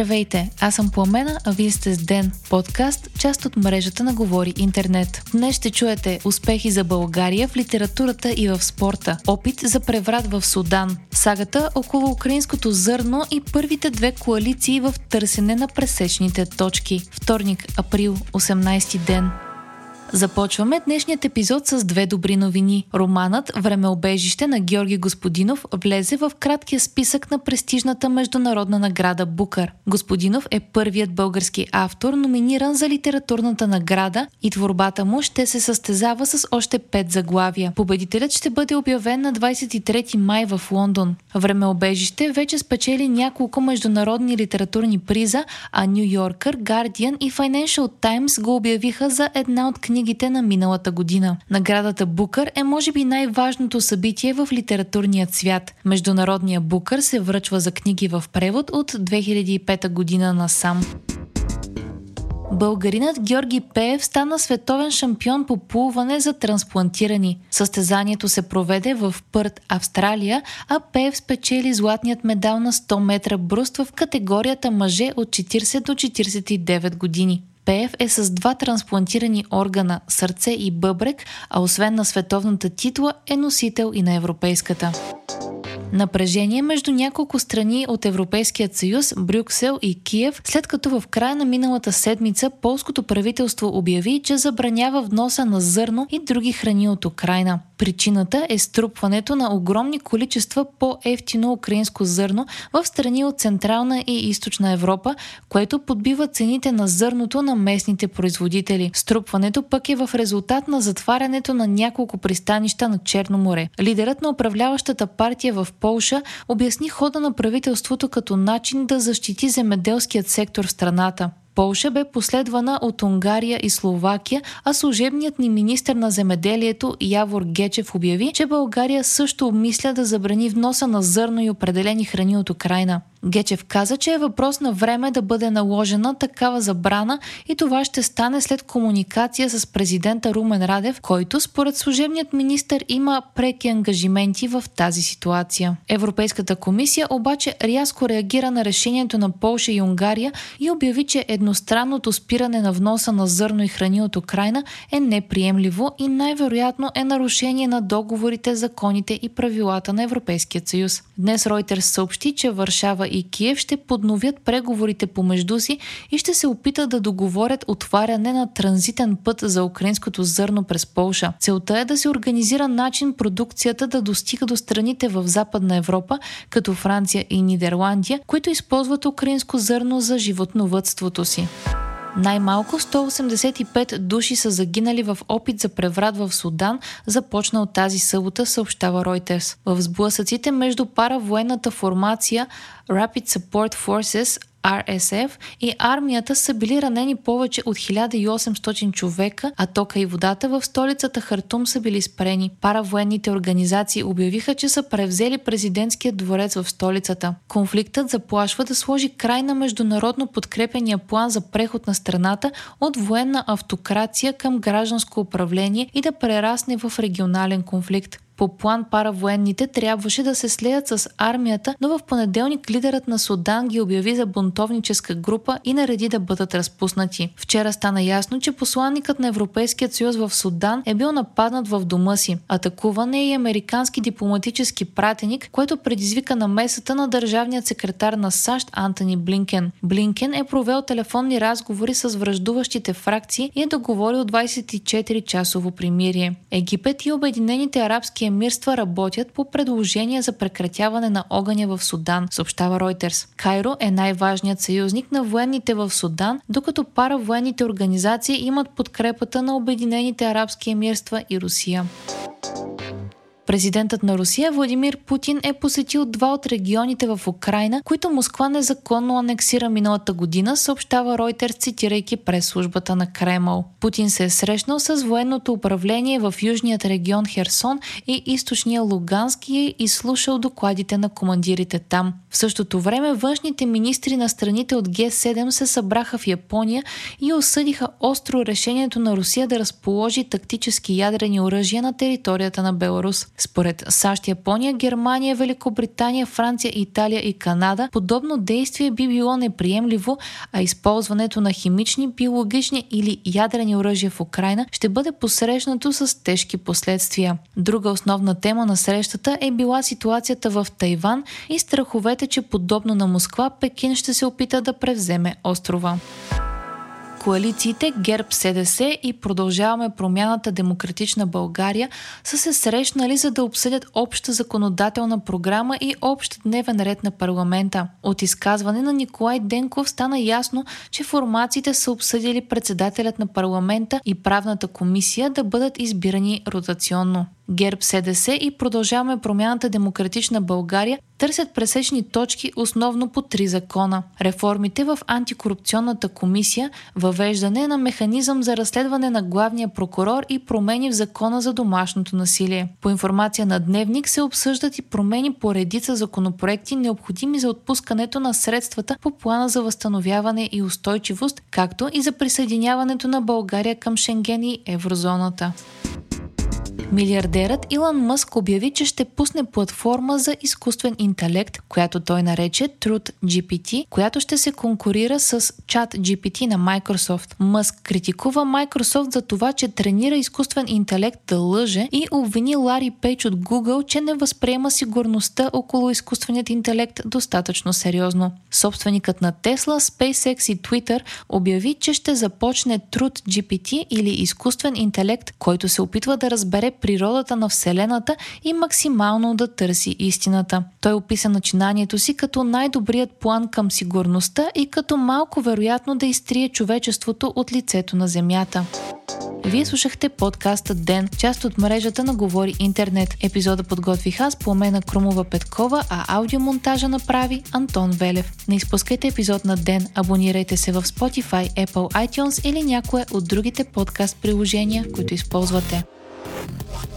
Здравейте, аз съм Пламена, а вие сте с Ден, подкаст, част от мрежата на Говори Интернет. Днес ще чуете успехи за България в литературата и в спорта, опит за преврат в Судан, сагата около украинското зърно и първите две коалиции в търсене на пресечните точки. Вторник, април, 18 ден. Започваме днешният епизод с две добри новини. Романът Времеобежище на Георги Господинов влезе в краткия списък на престижната международна награда Букър. Господинов е първият български автор, номиниран за литературната награда и творбата му ще се състезава с още пет заглавия. Победителят ще бъде обявен на 23 май в Лондон. Времеобежище вече спечели няколко международни литературни приза, а Нью Йоркър, Guardian и Financial Times го обявиха за една от книгите книгите на миналата година. Наградата Букър е може би най-важното събитие в литературният свят. Международният Букър се връчва за книги в превод от 2005 година насам. Българинът Георги Пеев стана световен шампион по плуване за трансплантирани. Състезанието се проведе в Пърт, Австралия, а Пеев спечели златният медал на 100 метра бруст в категорията мъже от 40 до 49 години. Пеев е с два трансплантирани органа – сърце и бъбрек, а освен на световната титла е носител и на европейската. Напрежение между няколко страни от Европейският съюз, Брюксел и Киев, след като в края на миналата седмица полското правителство обяви, че забранява вноса на зърно и други храни от Украина. Причината е струпването на огромни количества по-ефтино украинско зърно в страни от Централна и Източна Европа, което подбива цените на зърното на местните производители. Струпването пък е в резултат на затварянето на няколко пристанища на Черно море. Лидерът на управляващата партия в Полша обясни хода на правителството като начин да защити земеделският сектор в страната. Полша бе последвана от Унгария и Словакия, а служебният ни министр на земеделието Явор Гечев обяви, че България също обмисля да забрани вноса на зърно и определени храни от Украина. Гечев каза, че е въпрос на време да бъде наложена такава забрана и това ще стане след комуникация с президента Румен Радев, който според служебният министр има преки ангажименти в тази ситуация. Европейската комисия обаче рязко реагира на решението на Полша и Унгария и обяви, че едностранното спиране на вноса на зърно и храни от Украина е неприемливо и най-вероятно е нарушение на договорите, законите и правилата на Европейския съюз. Днес Reuters съобщи, че Варшава и Киев ще подновят преговорите помежду си и ще се опитат да договорят отваряне на транзитен път за украинското зърно през Полша. Целта е да се организира начин продукцията да достига до страните в Западна Европа, като Франция и Нидерландия, които използват украинско зърно за животновътството си. Най-малко 185 души са загинали в опит за преврат в Судан, започнал тази събота, съобщава Reuters. В сблъсъците между паравоенната формация Rapid Support Forces RSF и армията са били ранени повече от 1800 човека, а тока и водата в столицата Хартум са били спрени. Паравоенните организации обявиха, че са превзели президентския дворец в столицата. Конфликтът заплашва да сложи край на международно подкрепения план за преход на страната от военна автокрация към гражданско управление и да прерасне в регионален конфликт. По план паравоенните трябваше да се слеят с армията, но в понеделник лидерът на Судан ги обяви за бунтовническа група и нареди да бъдат разпуснати. Вчера стана ясно, че посланникът на Европейският съюз в Судан е бил нападнат в дома си. Атакуван е и американски дипломатически пратеник, което предизвика намесата на държавният секретар на САЩ Антони Блинкен. Блинкен е провел телефонни разговори с връждуващите фракции и е договорил 24-часово примирие. Египет и Обединените арабски емирства работят по предложение за прекратяване на огъня в Судан, съобщава Reuters. Кайро е най-важният съюзник на военните в Судан, докато паравоенните организации имат подкрепата на Обединените арабски емирства и Русия. Президентът на Русия Владимир Путин е посетил два от регионите в Украина, които Москва незаконно анексира миналата година, съобщава Ройтер, цитирайки през службата на Кремъл. Путин се е срещнал с военното управление в южният регион Херсон и източния Лугански и изслушал докладите на командирите там. В същото време външните министри на страните от Г7 се събраха в Япония и осъдиха остро решението на Русия да разположи тактически ядрени оръжия на територията на Беларус. Според САЩ, Япония, Германия, Великобритания, Франция, Италия и Канада, подобно действие би било неприемливо, а използването на химични, биологични или ядрени оръжия в Украина ще бъде посрещнато с тежки последствия. Друга основна тема на срещата е била ситуацията в Тайван и страховете, че подобно на Москва, Пекин ще се опита да превземе острова коалициите ГЕРБ СДС и продължаваме промяната Демократична България са се срещнали за да обсъдят обща законодателна програма и общ дневен ред на парламента. От изказване на Николай Денков стана ясно, че формациите са обсъдили председателят на парламента и правната комисия да бъдат избирани ротационно. ГЕРБ СДС и продължаваме промяната Демократична България търсят пресечни точки основно по три закона. Реформите в антикорупционната комисия, въвеждане на механизъм за разследване на главния прокурор и промени в закона за домашното насилие. По информация на Дневник се обсъждат и промени по редица законопроекти, необходими за отпускането на средствата по плана за възстановяване и устойчивост, както и за присъединяването на България към Шенген и еврозоната. Милиардерът Илон Мъск обяви, че ще пусне платформа за изкуствен интелект, която той нарече Truth GPT, която ще се конкурира с Chat GPT на Microsoft. Мъск критикува Microsoft за това, че тренира изкуствен интелект да лъже и обвини Лари Пейдж от Google, че не възприема сигурността около изкуственият интелект достатъчно сериозно. Собственикът на Tesla, SpaceX и Twitter обяви, че ще започне Truth GPT или изкуствен интелект, който се опитва да разбере природата на Вселената и максимално да търси истината. Той описа начинанието си като най-добрият план към сигурността и като малко вероятно да изтрие човечеството от лицето на Земята. Вие слушахте подкаста Ден, част от мрежата на Говори Интернет. Епизода подготвих аз, Пламена Крумова Петкова, а аудиомонтажа направи Антон Велев. Не изпускайте епизод на Ден, абонирайте се в Spotify, Apple iTunes или някое от другите подкаст приложения, които използвате. Yeah.